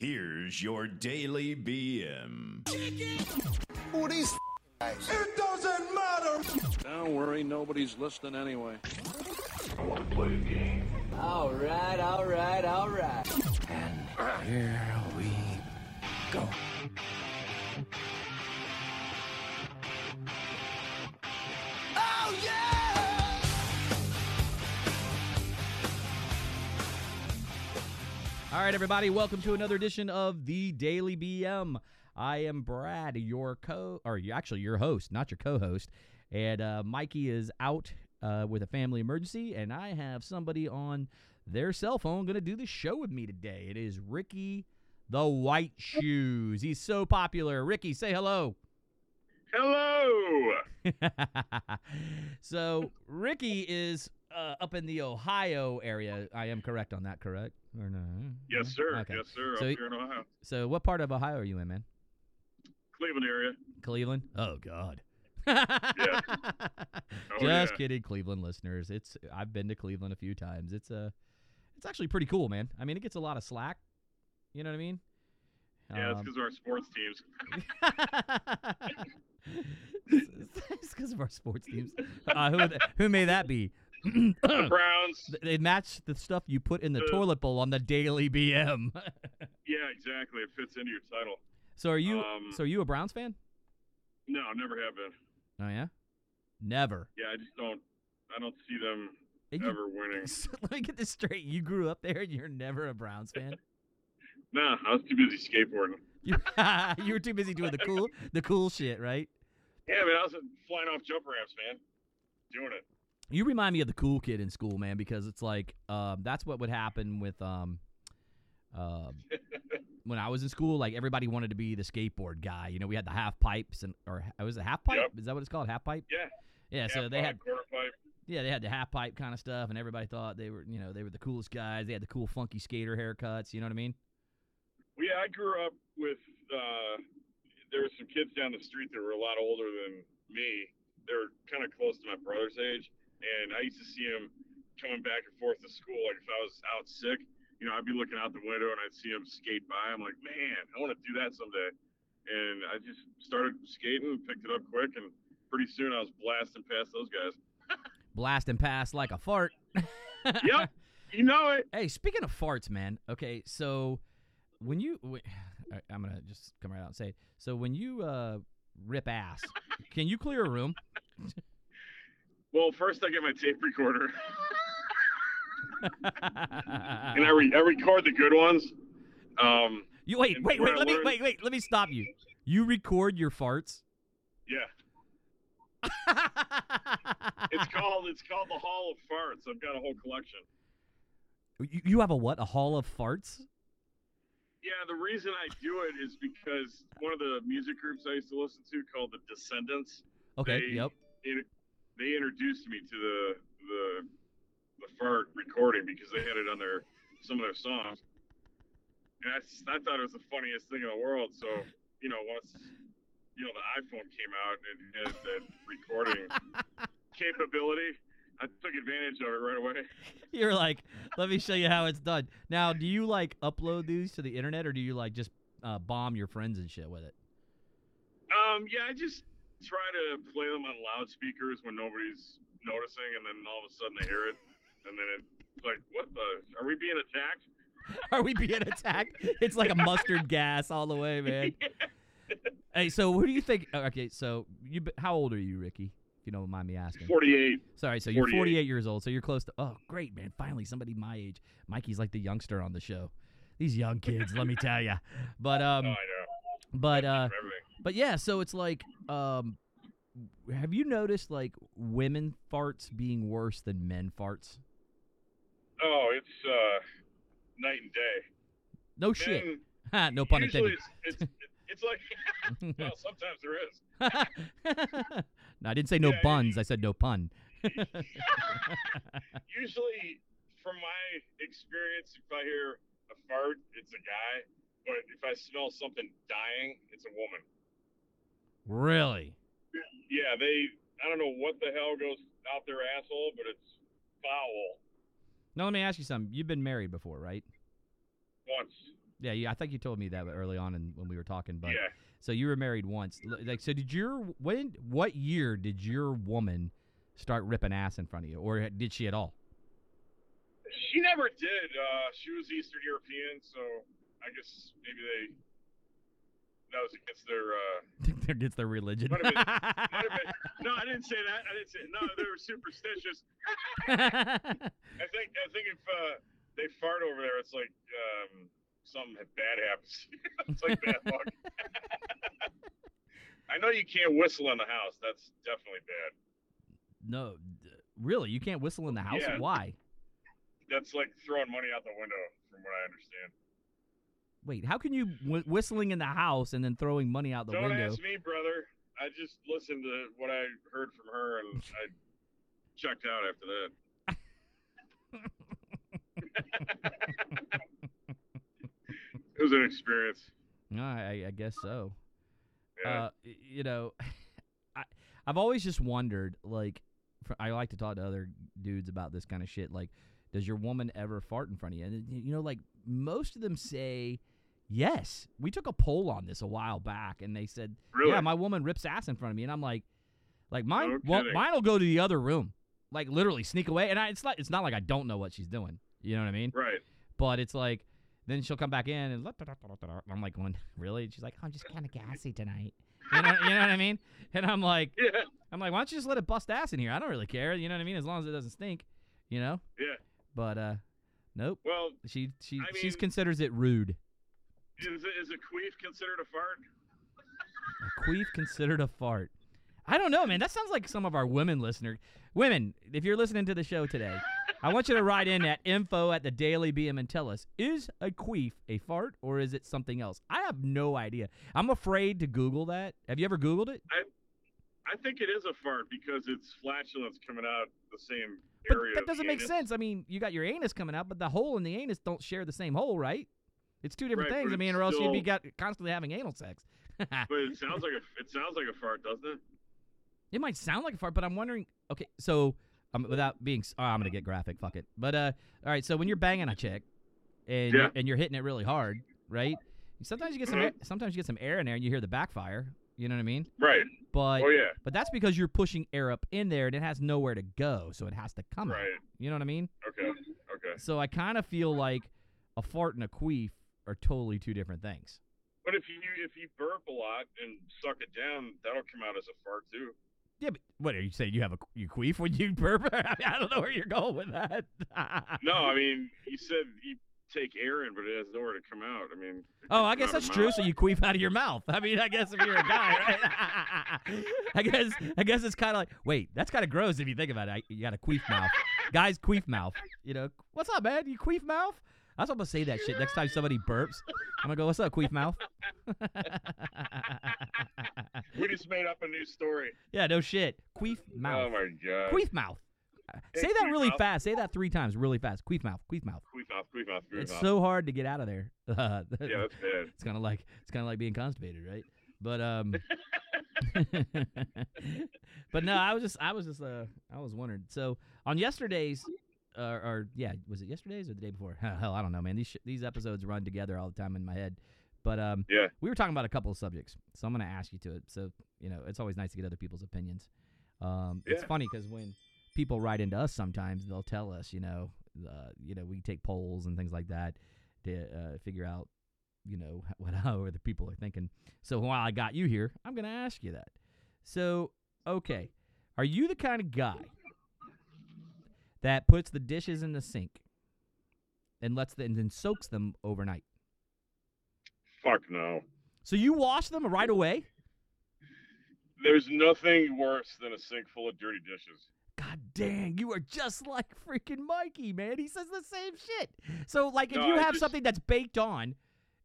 Here's your daily BM. Who are these guys? It doesn't matter. Don't worry, nobody's listening anyway. I want to play a game. All right, all right, all right. And here we go. All right, everybody, welcome to another edition of the Daily BM. I am Brad, your co, or actually your host, not your co-host, and uh, Mikey is out uh, with a family emergency, and I have somebody on their cell phone going to do the show with me today. It is Ricky, the White Shoes. He's so popular. Ricky, say hello. Hello. so Ricky is uh, up in the Ohio area. I am correct on that, correct or no? Yes, sir. Okay. Yes, sir. So- Up here in Ohio, So, what part of Ohio are you in, man? Cleveland area. Cleveland? Oh God. Yeah. Oh, Just yeah. kidding, Cleveland listeners. It's I've been to Cleveland a few times. It's uh it's actually pretty cool, man. I mean, it gets a lot of slack. You know what I mean? Yeah, it's Um, because of our sports teams. it's because of our sports teams. Uh, who who may that be? The Browns. They match the stuff you put in the The- toilet bowl on the daily BM. Yeah, exactly. It fits into your title. so are you Um, so are you a Browns fan? No, never have been. Oh yeah? Never. Yeah, I just don't. I don't see them you- ever winning. Let me get this straight. You grew up there and you're never a Browns fan? Nah, I was too busy skateboarding. You, you were too busy doing the cool the cool shit, right? Yeah, man, I was flying off jump ramps, man. Doing it. You remind me of the cool kid in school, man, because it's like um, that's what would happen with um, uh, when I was in school. Like everybody wanted to be the skateboard guy. You know, we had the half pipes and or was it half pipe? Yep. Is that what it's called? Half pipe? Yeah. Yeah. so Half they pipe, had quarter pipe. yeah they had the half pipe kind of stuff, and everybody thought they were you know they were the coolest guys. They had the cool funky skater haircuts. You know what I mean? Well, yeah, I grew up with. Uh, there were some kids down the street that were a lot older than me. They were kind of close to my brother's age, and I used to see him coming back and forth to school. Like if I was out sick, you know, I'd be looking out the window and I'd see him skate by. I'm like, man, I want to do that someday. And I just started skating, picked it up quick, and pretty soon I was blasting past those guys. blasting past like a fart. Yep, you know it. Hey, speaking of farts, man. Okay, so when you, I'm gonna just come right out and say, it. so when you uh, rip ass, can you clear a room? Well, first I get my tape recorder, and I, re- I record the good ones. Um, you wait, wait, wait. I Let me wait, wait. Let me stop you. You record your farts. yeah. It's called it's called the Hall of Farts. I've got a whole collection. you, you have a what? A hall of farts? Yeah, the reason I do it is because one of the music groups I used to listen to called the Descendents. Okay. They, yep. They introduced me to the the the fart recording because they had it on their some of their songs, and I thought it was the funniest thing in the world. So you know, once you know the iPhone came out and it had that recording capability, I took advantage of it right away. You're like, let me show you how it's done. Now, do you like upload these to the internet, or do you like just uh, bomb your friends and shit with it? Um, yeah, I just try to play them on loudspeakers when nobody's noticing, and then all of a sudden they hear it, and then it's like, what the? Are we being attacked? Are we being attacked? It's like a mustard gas all the way, man. Hey, so who do you think? oh, Okay, so you, how old are you, Ricky? If you don't mind me asking. Forty-eight. Sorry, so you're 48. 48 years old, so you're close to. Oh, great, man! Finally, somebody my age. Mikey's like the youngster on the show. These young kids, let me tell you. But um, Oh, I know. but uh. But yeah. So it's like um, have you noticed like women farts being worse than men farts? Oh, it's uh, night and day. No shit. Ha, no pun usually intended. it's, it's it's like well, sometimes there is. no, I didn't say no Yeah, buns. I said no pun. Usually, from my experience, if I hear a fart, it's a guy. But if I smell something dying, it's a woman. Really? Yeah, they. I don't know what the hell goes out their asshole, but it's foul Now let me ask you something. You've been married before, right? once. Yeah, you, I think you told me that early on in, when we were talking. But yeah. so you were married once. Like, so did your when? What year did your woman start ripping ass in front of you, or did she at all? She never did. Uh, she was Eastern European, so I guess maybe they that was against their. Uh, Against their religion. Been- been- no, I didn't say that. I didn't say no. They were superstitious. I think I think if uh, they fart over there, it's like um, something bad happens. it's like bad luck. I know you can't whistle in the house. That's definitely bad. no, really, you can't whistle in the house. Yeah. Why? That's like throwing money out the window, from what I understand. Wait, how can you w- whistling in the house and then throwing money out the Don't window? ask me, brother. I just listened to what I heard from her, and I checked out after that. it was an experience. No, I, I guess so. Yeah. Uh, you know, I I've always just wondered. Like, fr- I like to talk to other dudes about this kind of shit. Like, does your woman ever fart in front of you? And you know, like most of them say yes. We took a poll on this a while back, and they said, really? "Yeah, my woman rips ass in front of me," and I'm like, like mine, No well, mine will go to the other room, like literally sneak away. And I, it's not, it's not like I don't know what she's doing. You know what I mean? right. But it's like, then she'll come back in and I'm like, going, really? And she's like, I'm just kind of gassy tonight. You know, you know what I mean? And I'm like, Yeah. I'm like, why don't you just let it bust ass in here? I don't really care. You know what I mean? As long as it doesn't stink, you know. Yeah. But uh, nope. Well, She she I she mean- considers it rude. Is is a queef considered a fart? A queef considered a fart. I don't know, man. That sounds like some of our women listeners. Women, if you're listening to the show today, I want you to write in at info at the Daily BM and tell us is a queef a fart or is it something else? I have no idea. I'm afraid to Google that. Have you ever Googled it? I I think it is a fart because it's flatulence coming out the same But area. that doesn't make sense. I mean, you got your anus coming out, but the hole and the anus don't share the same hole, right? It's two different Right, things. I mean, or else you'd be got, constantly having anal sex. But it sounds like a it sounds like a fart, doesn't it? It might sound like a fart, but I'm wondering. Okay, so um, without being, oh, I'm gonna get graphic. Fuck it. But uh, all right. So when you're banging a chick, and Yeah. you're, and you're hitting it really hard, right? Sometimes you get some. Mhm. Air, sometimes you get some air in there, and you hear the backfire. You know what I mean? Right. But oh yeah. but that's because you're pushing air up in there, and it has nowhere to go, so it has to come out. Right. You know what I mean? Okay. Okay. So I kind of feel like a fart and a queef are totally two different things. But if you if you burp a lot and suck it down, that'll come out as a fart too. Yeah, but what are you saying? You have a you queef when you burp? I, mean, I don't know where you're going with that. No, I mean you said you take air in, but it has nowhere to come out. I mean. Oh, I guess that's true. mouth. So you queef out of your mouth. I mean, I guess if you're a guy, right? I guess I guess it's kind of like wait, that's kind of gross if you think about it. I- You got a queef mouth. Guys, queef mouth. You know, what's up, man? You queef mouth? I was gonna say that shit next time somebody burps. I'm gonna go, what's up, queef mouth? We just made up a new story. yeah, no shit. Queef mouth. Oh my god. Queef mouth. Yeah, Say that really mouth. fast. Say that three times, really fast. Queef mouth. Queef mouth. Queef mouth. Queef mouth. Queef It's mouth. so hard to get out of there. yeah, that's bad. it's kind of like it's kind of like being constipated, right? But um, but no, I was just I was just uh I was wondering. So on yesterday's, uh, or yeah, was it yesterday's or the day before? Hell, I don't know, man. These sh- these episodes run together all the time in my head. But um, Yeah. we were talking about a couple of subjects, so I'm gonna ask you to it. So you know, it's always nice to get other people's opinions. Um, it's funny because when people write into us, sometimes they'll tell us, you know, uh, you know, we take polls and things like that to uh, figure out, you know, what how other people are thinking. So while I got you here, I'm gonna ask you that. So okay, are you the kind of guy that puts the dishes in the sink and lets them and then soaks them overnight? Fuck no. So you wash them right away? There's nothing worse than a sink full of dirty dishes. God dang, you are just like freaking Mikey, man. He says the same shit. So, like, if No, you have just- something that's baked on,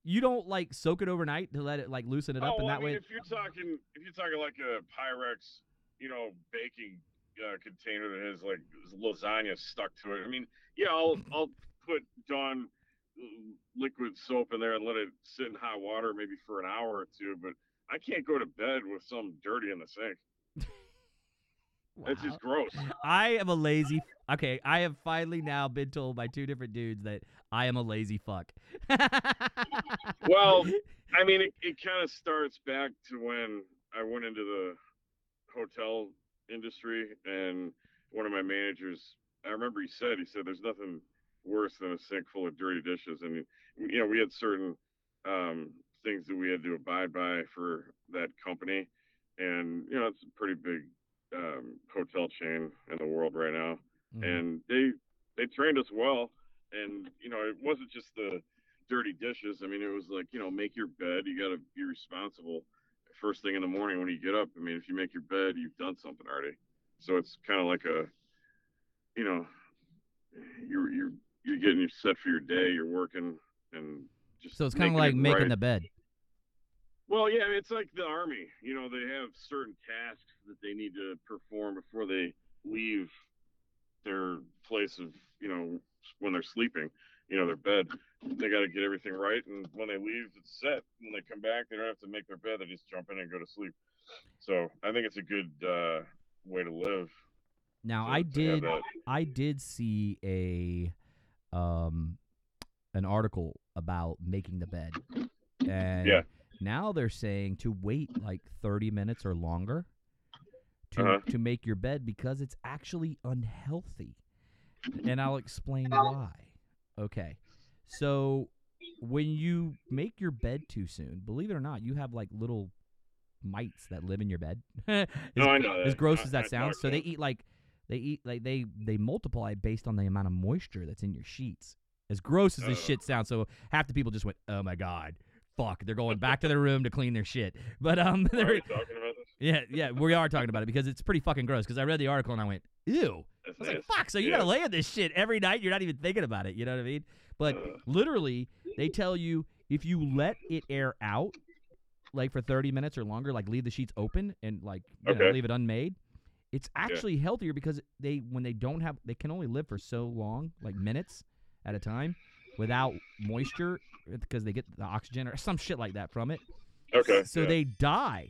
you don't like soak it overnight to let it like loosen it up, oh, and well, that I mean, way. if you're talking, if you're talking like a Pyrex, you know, baking uh, container that has like lasagna stuck to it. I mean, yeah, I'll I'll put Dawn uh, liquid soap in there and let it sit in hot water maybe for an hour or two, but I can't go to bed with some dirty in the sink. That's Wow. just gross. I am a lazy Okay, I have finally now been told by two different dudes that I am a lazy fuck. Well, I mean, it, it kind of starts back to when I went into the hotel industry, and one of my managers, I remember he said, he said, "There's nothing worse than a sink full of dirty dishes." And you know, we had certain um, things that we had to abide by for that company, and you know, it's a pretty big um, hotel chain in the world right now. Mhm. and they they trained us well. And you know it wasn't just the dirty dishes. I mean it was like you know make your bed. You got to be responsible first thing in the morning when you get up i mean if you make your bed you've done something already so it's kind of like a you know you're you're you're getting set for your day you're working and just so it's kind of like making right. the bed. Well, yeah, it's like the army. You know, they have certain tasks that they need to perform before they leave their place of, you know, when they're sleeping, you know, their bed. They got to get everything right, and when they leave, it's set. When they come back, they don't have to make their bed; they just jump in and go to sleep. So I think it's a good uh, way to live. Now to- I did. I did see a um an article about making the bed. And Yeah. now they're saying to wait like 30 minutes or longer to Uh-huh. to make your bed because it's actually unhealthy. And I'll explain why. Okay. So when you make your bed too soon, believe it or not, you have like little mites that live in your bed. as, No, I know as gross I- as that I sounds. So they eat like they eat like they they multiply based on the amount of moisture that's in your sheets. As gross as this Uh. shit sounds, so half the people just went, "Oh my god, fuck!" They're going back to their room to clean their shit. But um, they're, you talking about this? yeah, yeah, we are talking about it because it's pretty fucking gross. Because I read the article and I went, "Ew." I was like, fuck, so you Yeah. gotta lay in this shit every night. You're not even thinking about it. You know what I mean? But Uh. literally, they tell you if you let it air out, like for 30 minutes or longer, like leave the sheets open and like you know, leave it unmade, it's actually healthier because they when they don't have they can only live for so long, like minutes at a time, without moisture because they get the oxygen or some shit like that from it. Okay. So yeah. they die.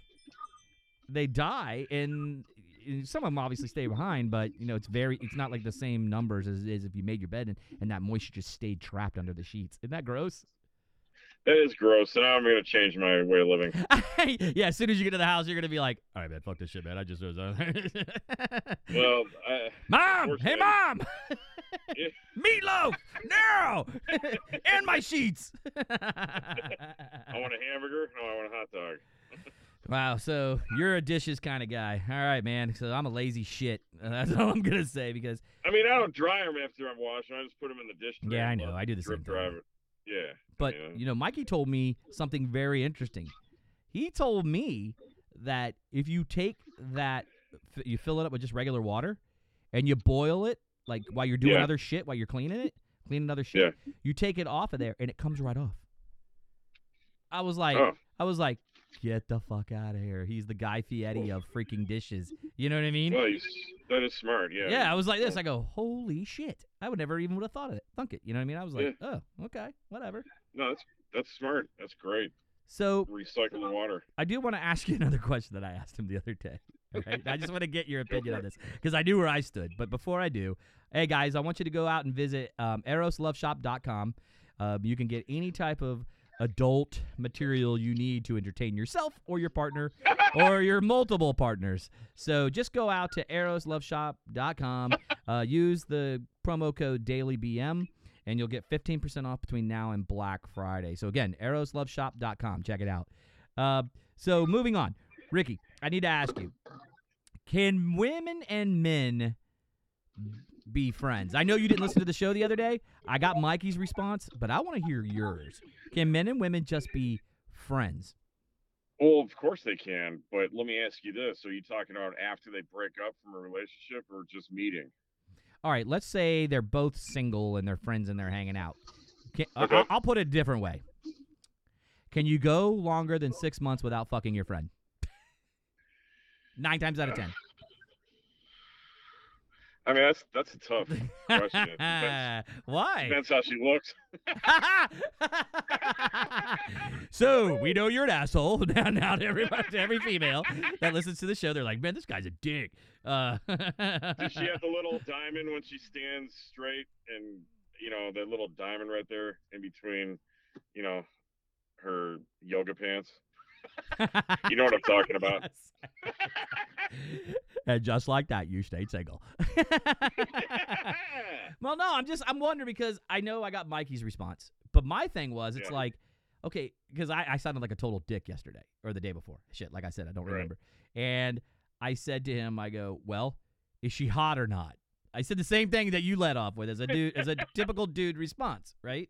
They die, and uh, some of them obviously stay behind, but you know it's very. It's not like the same numbers as it is if you made your bed and, and that moisture just stayed trapped under the sheets. Isn't that gross? That is gross. Now I'm gonna change my way of living. yeah. As soon as you get to the house, you're gonna be like, "All right, man, fuck this shit, man. I just was on Well, I, mom, hey, mom, meatloaf, no, and my sheets." I want a hamburger. No, I want a hot dog. Wow, so you're a dishes kind of guy. All right, man. So I'm a lazy shit. That's all I'm gonna say because I mean, I don't dry them after I'm washing. I just put them in the dish. Yeah, I know. I do the same thing. it. Yeah. But Yeah. you know, Mikey told me something very interesting. He told me that if you take that, you fill it up with just regular water, and you boil it like while you're doing Yeah. other shit, while you're cleaning it, cleaning other shit, Yeah. you take it off of there, and it comes right off. I was like, Oh. I was like, get the fuck out of here. He's the Guy Fieri of freaking dishes. You know what I mean? Well, you, that is smart. Yeah. Yeah, I was like this. I go, holy shit! I would never even would have thought of it. Thunk it. You know what I mean? I was like, oh, okay, whatever. No, that's that's smart. That's great. So Recycle the water. I do want to ask you another question that I asked him the other day. Okay? I just want to get your opinion on this because I knew where I stood. But before I do, hey guys, I want you to go out and visit um, erosloveshop.com. Um, you can get any type of adult material you need to entertain yourself or your partner or your multiple partners. So just go out to erosloveshop.com, uh, use the promo code DailyBM, and you'll get 15% off between now and Black Friday. So again, erosloveshop.com. Check it out. Uh, so moving on. Ricky, I need to ask you can women and men be friends? I know you didn't listen to the show the other day. I got Mikey's response, but I want to hear yours. Can men and women just be friends? Well, of course they can, but let me ask you this: Are you talking about after they break up from a relationship, or just meeting? All right, let's say they're both single and they're friends and they're hanging out. Can, I- Okay. I'll put it a different way. Can you go longer than six months without fucking your friend? Nine times out of ten. I mean, that's that's a tough question. Depends, Why? depends how she looks. so we know you're an asshole. Now, now to everybody, to every female that listens to the show, they're like, "Man, this guy's a dick." Uh, Does she have the little diamond when she stands straight, and you know that little diamond right there in between, you know, her yoga pants? You know what I'm talking about. And just like that, you stayed single. well, no, I'm just I'm wondering because I know I got Mikey's response, but my thing was it's Yeah. like, okay, because I, I sounded like a total dick yesterday or the day before. Shit, like I said, I don't Right. remember. And I said to him, I go, well, is she hot or not? I said the same thing that you led off with as a dude, as a typical dude response, right?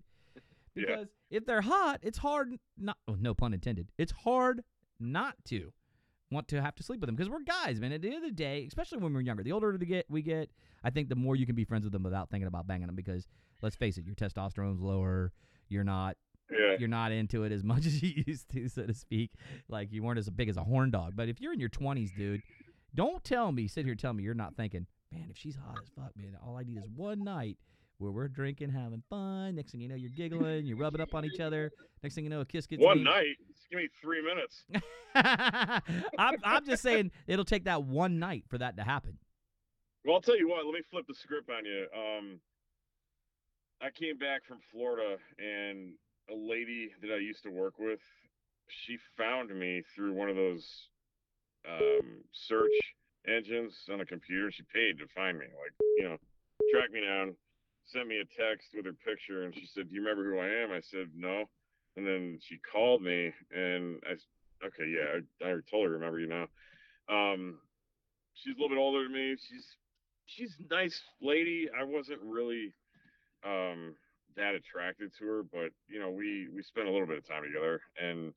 Yeah. Because if they're hot, it's hard not. Oh, no pun intended. It's hard not to want to have to sleep with them because we're guys, man. At the end of the day, especially when we're younger, the older we get, we get, I think the more you can be friends with them without thinking about banging them. Because let's face it, your testosterone's lower. You're not yeah, you're not into it as much as you used to, so to speak. Like you weren't as big as a horn dog. But if you're in your 20s, dude, don't tell me, sit here, tell me you're not thinking, man, if she's hot as fuck, man, all I need is one night where we're drinking, having fun. Next thing you know, you're giggling, you're rubbing up on each other. Next thing you know, a kiss gets one made. night. Give me three minutes. I'm, I'm just saying it'll take that one night for that to happen. Well, I'll tell you what. Let me flip the script on you. Um, I came back from Florida, and a lady that I used to work with, she found me through one of those um, search engines on a computer. She paid to find me, like you know, track me down, sent me a text with her picture, and she said, "Do you remember who I am?" I said, "No," and then she called me, and I, okay, yeah, I, I totally remember you now. Um, she's a little bit older than me. She's she's nice lady. I wasn't really um that attracted to her, but you know, we we spent a little bit of time together and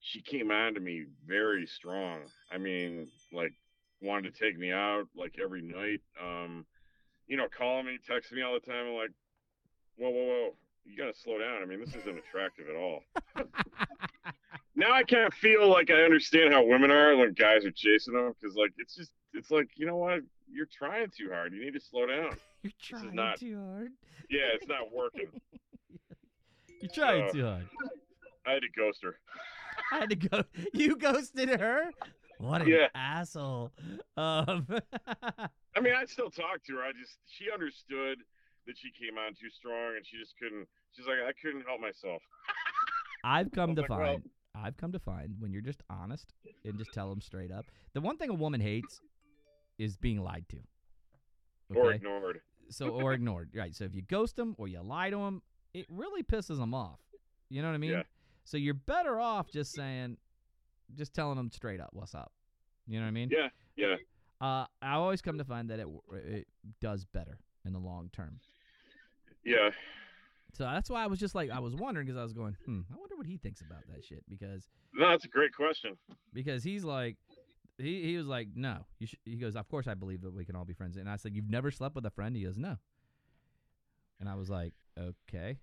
she came on to me very strong. I mean, like wanted to take me out like every night. Um, you know, calling me, texting me all the time. I'm like, whoa, whoa, whoa, you gotta slow down. I mean, this isn't attractive at all. now I kind of feel like I understand how women are when guys are chasing them because like it's just it's like you know what you're trying too hard. You need to slow down. You're trying not- too hard. Yeah, it's not working. You're trying Uh, too hard. I had to ghost her. I had to go. You ghosted her. What an Yeah. asshole. Um, I mean, I still talk to her. I just she understood that she came on too strong, and she just couldn't. She's like, I couldn't help myself. I've come to like, well- find. I've come to find when you're just honest and just tell them straight up. The one thing a woman hates is being lied to. Or ignored. so or ignored. Right. So if you ghost them or you lie to them, it really pisses them off. You know what I mean? Yeah. So you're better off just saying, just telling them straight up what's up. You know what I mean? Yeah, yeah. Uh, I always come to find that it it does better in the long term. Yeah. So that's why I was just like I was wondering because I was going, hmm, I wonder what he thinks about that shit because No, that's a great question. because he's like. He, he was like, no. You sh-, he goes, of course I believe that we can all be friends. And I said, you've never slept with a friend? He goes, no. And I was like, okay.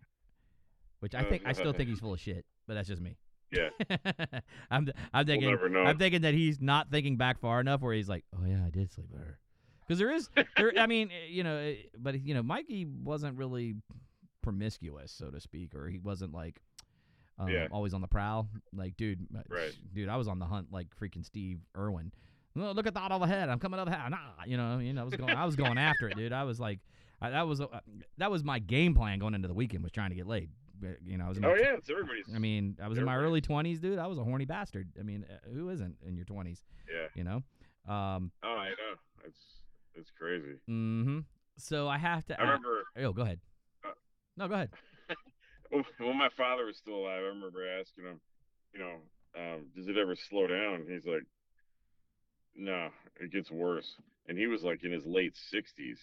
Which I think I still think he's full of shit, but that's just me. Yeah. I'm I'm thinking know. I'm thinking that he's not thinking back far enough where he's like, oh yeah, I did sleep with her. Because there is there. I mean, eh, you know, eh, but you know, Mikey wasn't really promiscuous, so to speak, or he wasn't like. Um, Yeah. Always on the prowl, like dude, Right. dude. I was on the hunt like freaking Steve Irwin. Oh, look at that over the head. I'm coming over the head. Nah, you know, you know, I was going, I was going after it, dude. I was like, I, that was uh, that was my game plan going into the weekend was trying to get laid. Uh, You know, I was in my Oh yeah, it's everybody's. I mean, I was in my early twenties, dude. I was a horny bastard. I mean, who isn't in your twenties? Yeah. You know. Um. Oh, I know. It's it's crazy. Mm-hmm. So I have to. I remember oh, go ahead. Uh, no, go ahead. when my father was still alive. I remember asking him, you know, um, does it ever slow down? He's like, no, it gets worse. And he was like in his late sixties.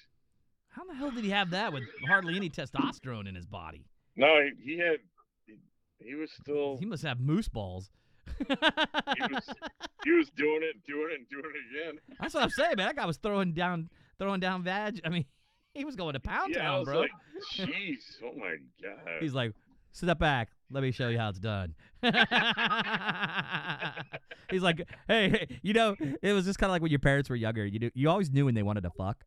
How the hell did he have that with hardly any testosterone in his body? No, he, he had. He, he was still. He must have moose balls. He was. He was doing it, doing it, and doing it again. That's what I'm saying, man. That guy was throwing down, throwing down vag. I mean, he was going to Pound yeah, I Town, was bro. like, jeez, oh my god. He's like, step back. Let me show you how it's done. He's like, hey, hey, you know, it was just kind of like when your parents were younger. You knew, you always knew when they wanted to fuck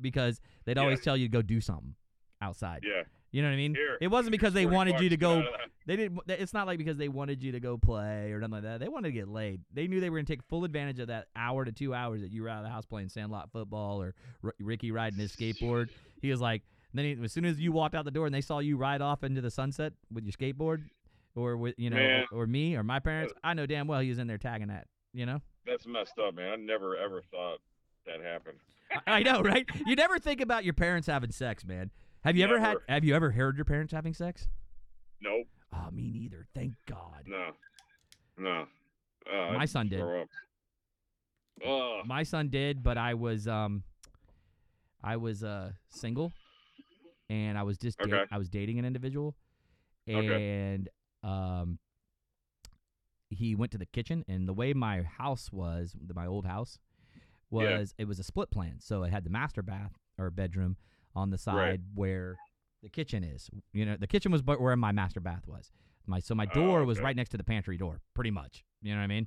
because they'd Yeah. always tell you to go do something outside. Yeah. You know what I mean? Here, it wasn't because they wanted you to go. out of that. They didn't. It's not like because they wanted you to go play or nothing like that. They wanted to get laid. They knew they were going to take full advantage of that hour to two hours that you were out of the house playing sandlot football or R- Ricky riding his skateboard. He was like, then he, as soon as you walked out the door and they saw you ride off into the sunset with your skateboard, or with you know, Man. or, or me or my parents, I know damn well he was in there tagging that. You know, That's messed up, man. I never ever thought that happened. I, I know, right? You never think about your parents having sex, man. Have you ever had? Have you ever heard your parents having sex? Nope. Oh, me neither. Thank God. No. No. Uh, My son did. Oh, My son did, but I was um I was uh single and I was just da- I was dating an individual Okay. and um he went to the kitchen and the way my house was, my old house Yeah. was it was a split plan. So it had the master bath or bedroom on the side Right. where the kitchen is. You know, the kitchen was but where my master bath was. My so my Oh, door was right next to the pantry door, pretty much. You know what I mean?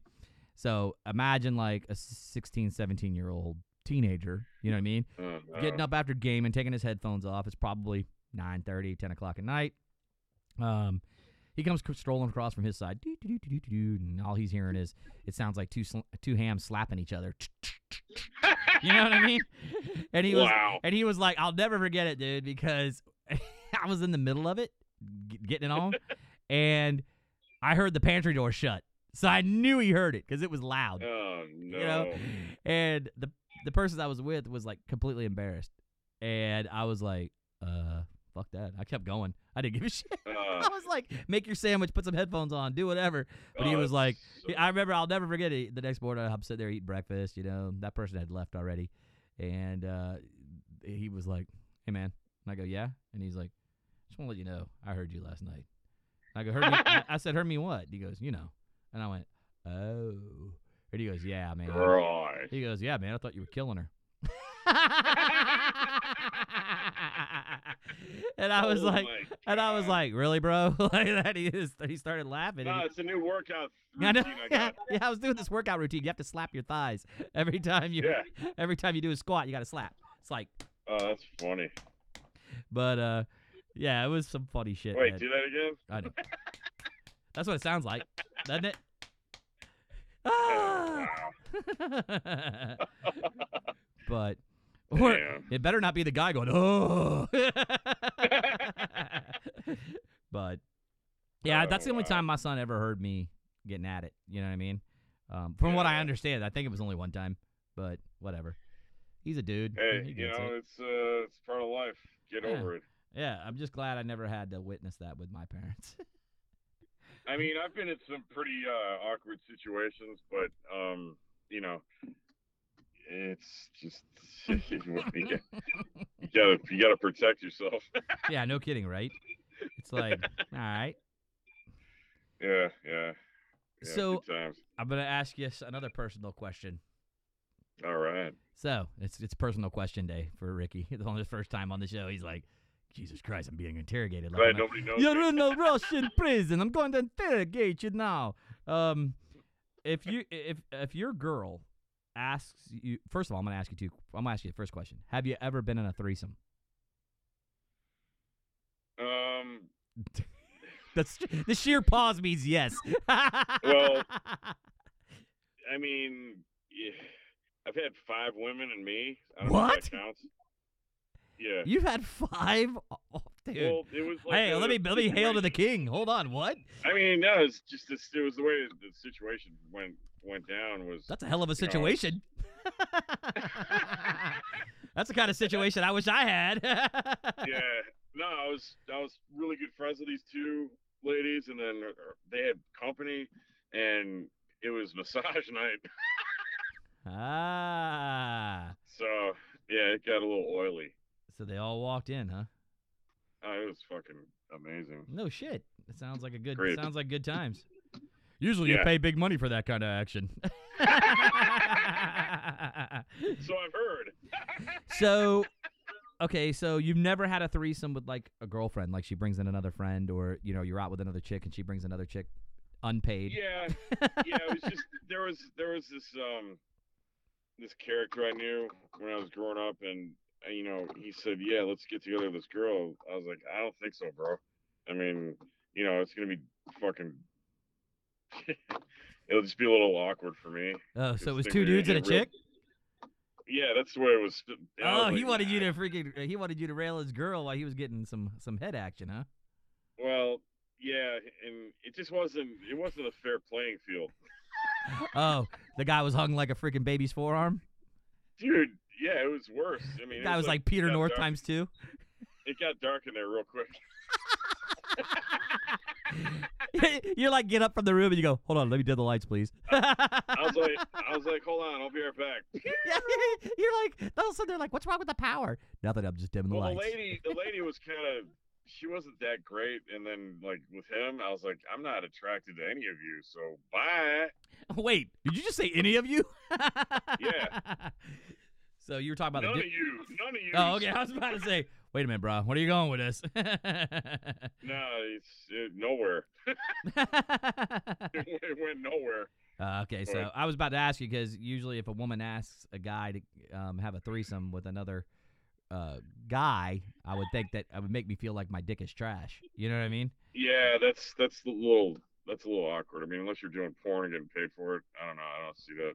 So imagine like a 16, 17 year old teenager, you know what I mean? uh, Getting uh, up after game and taking his headphones off. It's probably 9 30, 10 o'clock at night. Um, he comes strolling across from his side, and all he's hearing is it sounds like two sl- two hams slapping each other. You know what I mean? And he was Wow. and he was like, "I'll never forget it, dude, because I was in the middle of it, getting it on, and I heard the pantry door shut, so I knew he heard it because it was loud, Oh no. you know. And the the person I was with was like completely embarrassed, and I was like, "Uh, fuck that." I kept going. I didn't give a shit. Uh, I was like, "Make your sandwich, put some headphones on, do whatever." But he oh, was like, so- I remember, I'll never forget it. The next morning, I'm sitting there eating breakfast. You know, that person had left already, and uh, he was like, "Hey, man," and I go, "Yeah," and he's like, "Just want to let you know, I heard you last night." I go, "Heard me?" I, said, "Heard me what?" He goes, "You know," and I went, "Oh," and he goes, "Yeah, man." Right. He goes, "Yeah, man, I thought you were killing her." and I was Oh like, and I was like, "Really, bro?" like that. He is. He started laughing. No, he- it's a new workout I know. I Yeah, got. yeah, I was doing this workout routine. You have to slap your thighs every time you Yeah. every time you do a squat. You got to slap. It's like, Oh, that's funny. but uh, yeah, it was some funny shit. Wait, man. do that again? I know. That's what it sounds like, doesn't it? Ah! wow. but or Damn. it better not be the guy going, oh. but yeah, Oh, that's the only wow. time my son ever heard me getting at it. You know what I mean? Um, from what I understand, I think it was only one time, but whatever. He's a dude. Hey, He you know, it. it's uh, it's part of life. Get Yeah. over it. Yeah, I'm just glad I never had to witness that with my parents. I mean, I've been in some pretty uh, awkward situations, but um, you know, it's just you gotta you gotta, you gotta protect yourself. yeah, no kidding, right? It's like, all right. yeah, yeah. yeah So- I'm gonna ask you another personal question. All right. So it's it's personal question day for Ricky. It's on his first time on the show. He's like, Jesus Christ, I'm being interrogated. Like I'm nobody knows. You're in a Russian prison. I'm going to interrogate you now. Um, if you if if your girl asks you, first of all, I'm gonna ask you two. I'm gonna ask you the first question. Have you ever been in a threesome? Um, That's the sheer pause means yes. Well- I mean, yeah, I've had five women and me. I don't know What? if that counts. Yeah. you've had five, oh, dude. Well, it was like hey, a let me let me hail to the king. Hold on, what? I mean, no, it's just this, it was the way the situation went went down was. That's a hell of a you know, situation. That's the kind of situation I wish I had. yeah. No, I was I was really good friends with these two ladies, and then uh, they had company, and it was massage night. ah. So yeah, it got a little oily. So they all walked in, huh? Oh, it was fucking amazing. No shit. It sounds like a good Great. sounds like good times. Usually you pay big money for that kind of action. So I've heard. so okay, so you've never had a threesome with like a girlfriend, like she brings in another friend or you know, you're out with another chick and she brings another chick unpaid. Yeah, yeah. It was just there was there was this um this character I knew when I was growing up, and uh, you know, he said, "Yeah, let's get together with this girl." I was like, "I don't think so, bro. I mean, you know, it's gonna be fucking. It'll just be a little awkward for me." Oh, so it was two dudes and a real- chick. Yeah, that's the way it was. I Oh, was he like, wanted you to freaking he wanted you to rail his girl while he was getting some some head action, huh? Well, yeah, and it just wasn't. It wasn't a fair playing field, Oh, the guy was hung like a freaking baby's forearm. dude. Yeah, it was worse. I mean, guy was like it Peter North dark- times two. It got dark in there real quick. You're like get up from the room and you go, hold on, let me dim the lights, please. I was like, I was like, hold on, I'll be right back. Yeah, you're like, all of a sudden they're like, what's wrong with the power? Nothing, I'm just dimming the Well, the lady, the lady was kind of, she wasn't that great. And then like with him, I was like, I'm not attracted to any of you, so bye. Wait, did you just say any of you? Yeah. So you were talking about None the. of Di- you, none of you. oh, okay. I was about to say, wait a minute, bro. what are you going with this? No, it's it, nowhere. it, went, it went nowhere. Uh, okay, so Right. I was about to ask you because usually if a woman asks a guy to um, have a threesome with another uh, guy, I would think that it would make me feel like my dick is trash. You know what I mean? Yeah, that's that's a little that's a little awkward. I mean, unless you're doing porn and getting paid for it, I don't know. I don't see that.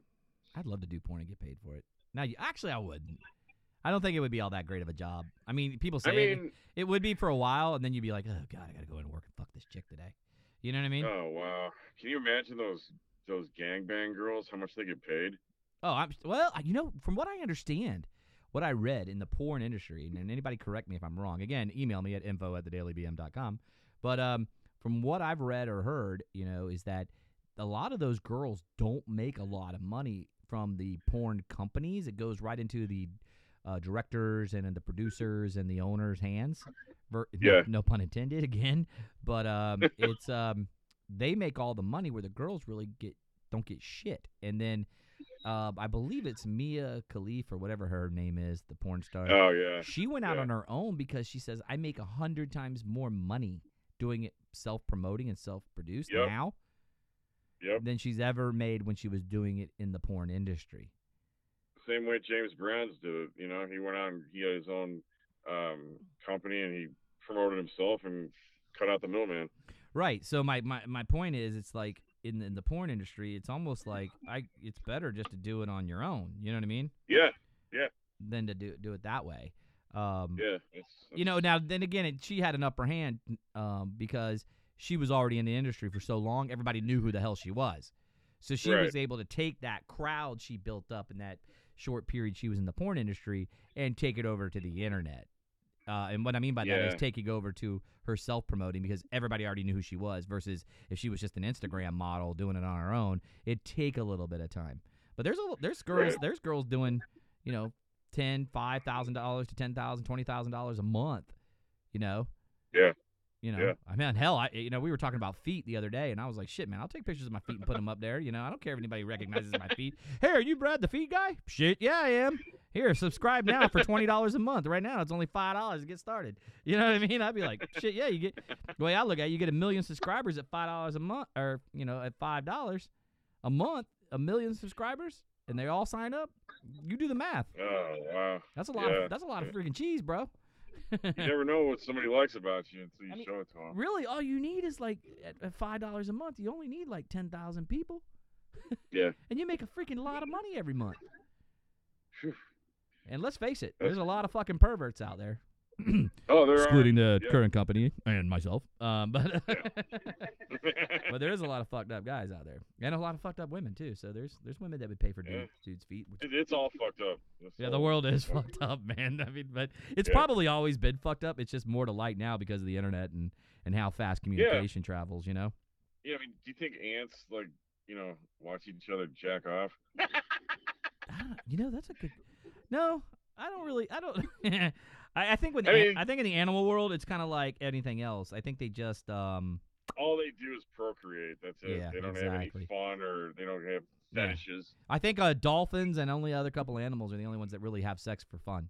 I'd love to do porn and get paid for it. Now, you, actually, I wouldn't. I don't think it would be all that great of a job. I mean, people say I it- mean, it, would be for a while, and then you'd be like, oh god, I gotta go in and work and fuck this chick today. You know what I mean? oh wow, can you imagine those those gangbang girls? How much they get paid? Oh, I'm well. You know, from what I understand, what I read in the porn industry, and anybody correct me if I'm wrong. Again, email me at info at thedailybm.com. But um, from what I've read or heard, you know, is that a lot of those girls don't make a lot of money from the porn companies. It goes right into the uh, directors and then the producers and the owners' hands. Ver- no- Yeah. no, pun intended. Again, but um, it's um, they make all the money where the girls really get don't get shit, and then uh, I believe it's Mia Khalif or whatever her name is, the porn star. Oh yeah, She went out yeah. on her own because she says I make a hundred times more money doing it self-promoting and self-produced Yep. now yep. than she's ever made when she was doing it in the porn industry. Same way James Brown's did it. You know, he went out and he had his own um, company and he promoted himself and cut out the middleman. Right. So my, my, my point is, it's like in the, in the porn industry, it's almost like I it's better just to do it on your own. You know what I mean? Yeah, Yeah. Than to do do it that way. Um, yeah. It's, you know now then again it, she had an upper hand um, because she was already in the industry for so long everybody knew who the hell she was so she Right. was able to take that crowd she built up and that short period she was in the porn industry and take it over to the internet uh, and what i mean by that is taking over to her self-promoting because everybody already knew who she was versus if she was just an instagram model doing it on her own it'd take a little bit of time but there's a there's girls there's girls doing you know ten, five thousand dollars to ten thousand, twenty thousand dollars a month. You know. Yeah. You know. Yeah. I mean, hell, I you know we were talking about feet the other day, and I was like, shit, man, I'll take pictures of my feet and put them up there. You know, I don't care if anybody recognizes my feet. Hey, are you Brad the feet guy? Shit, yeah, I am. Here, subscribe now for twenty dollars a month. Right now, it's only five dollars to get started. You know what I mean? I'd be like, shit, yeah, you get. The way I look at it, you get a million subscribers at five dollars a month, or you know, at five dollars a month, a million subscribers, and they all sign up. You do the math. oh wow. That's a lot. Yeah. Of, that's a lot of freaking cheese, bro. You never know what somebody likes about you until you I mean, show it to them. really, all you need is like at, five dollars a month. You only need like ten thousand people, Yeah. and you make a freaking lot of money every month. And let's face it, there's a lot of fucking perverts out there, Oh, there excluding are. the yeah. current company and myself. Um, but but there is a lot of fucked up guys out there, and a lot of fucked up women too. So there's there's women that would pay for Yeah. dude, dudes' feet. Which, It- it's all fucked up. It's yeah, the world is fucked up, man. I mean, but it's Yeah. probably always been fucked up. It's just more to light now because of the internet and and how fast communication travels. You know. Yeah, I mean, do you think ants like you know watch each other jack off? You know, that's a good. No, I don't really. I don't. I, I think when I mean- I think in the animal world, it's kind of like anything else. I think they just um. All they do is procreate. That's it. Yeah, they don't exactly. have any fun or they don't have Yeah. fetishes. I think uh, dolphins and only other couple animals are the only ones that really have sex for fun.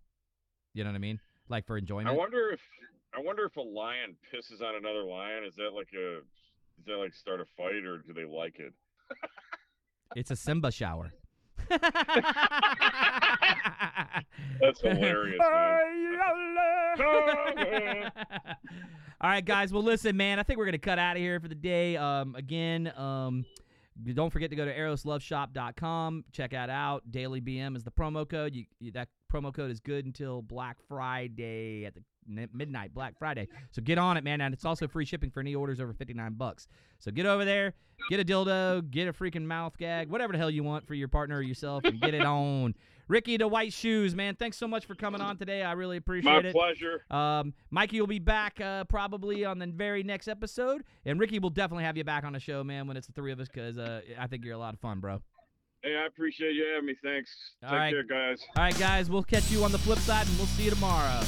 You know what I mean? Like for enjoyment. I wonder if I wonder if a lion pisses on another lion. Is that like a is that like start a fight or do they like it? It's a Simba shower. That's hilarious. All right, guys. Well, listen, man. I think we're gonna cut out of here for the day. Um, again, um, don't forget to go to erosloveshop.com. Check that out. Daily BM is the promo code. You, you that promo code is good until Black Friday at the midnight Black Friday. So get on it, man. And it's also free shipping for any orders over fifty nine bucks. So get over there, get a dildo, get a freaking mouth gag, whatever the hell you want for your partner or yourself, and get it on. Ricky the White Shoes, man. Thanks so much for coming on today. I really appreciate My it. My pleasure. Um, Mikey will be back uh, probably on the very next episode, and Ricky will definitely have you back on the show, man, when it's the three of us, because uh, I think you're a lot of fun, bro. Hey, I appreciate you having me. Thanks. All Take right. care, guys. All right, guys, we'll catch you on the flip side, and we'll see you tomorrow.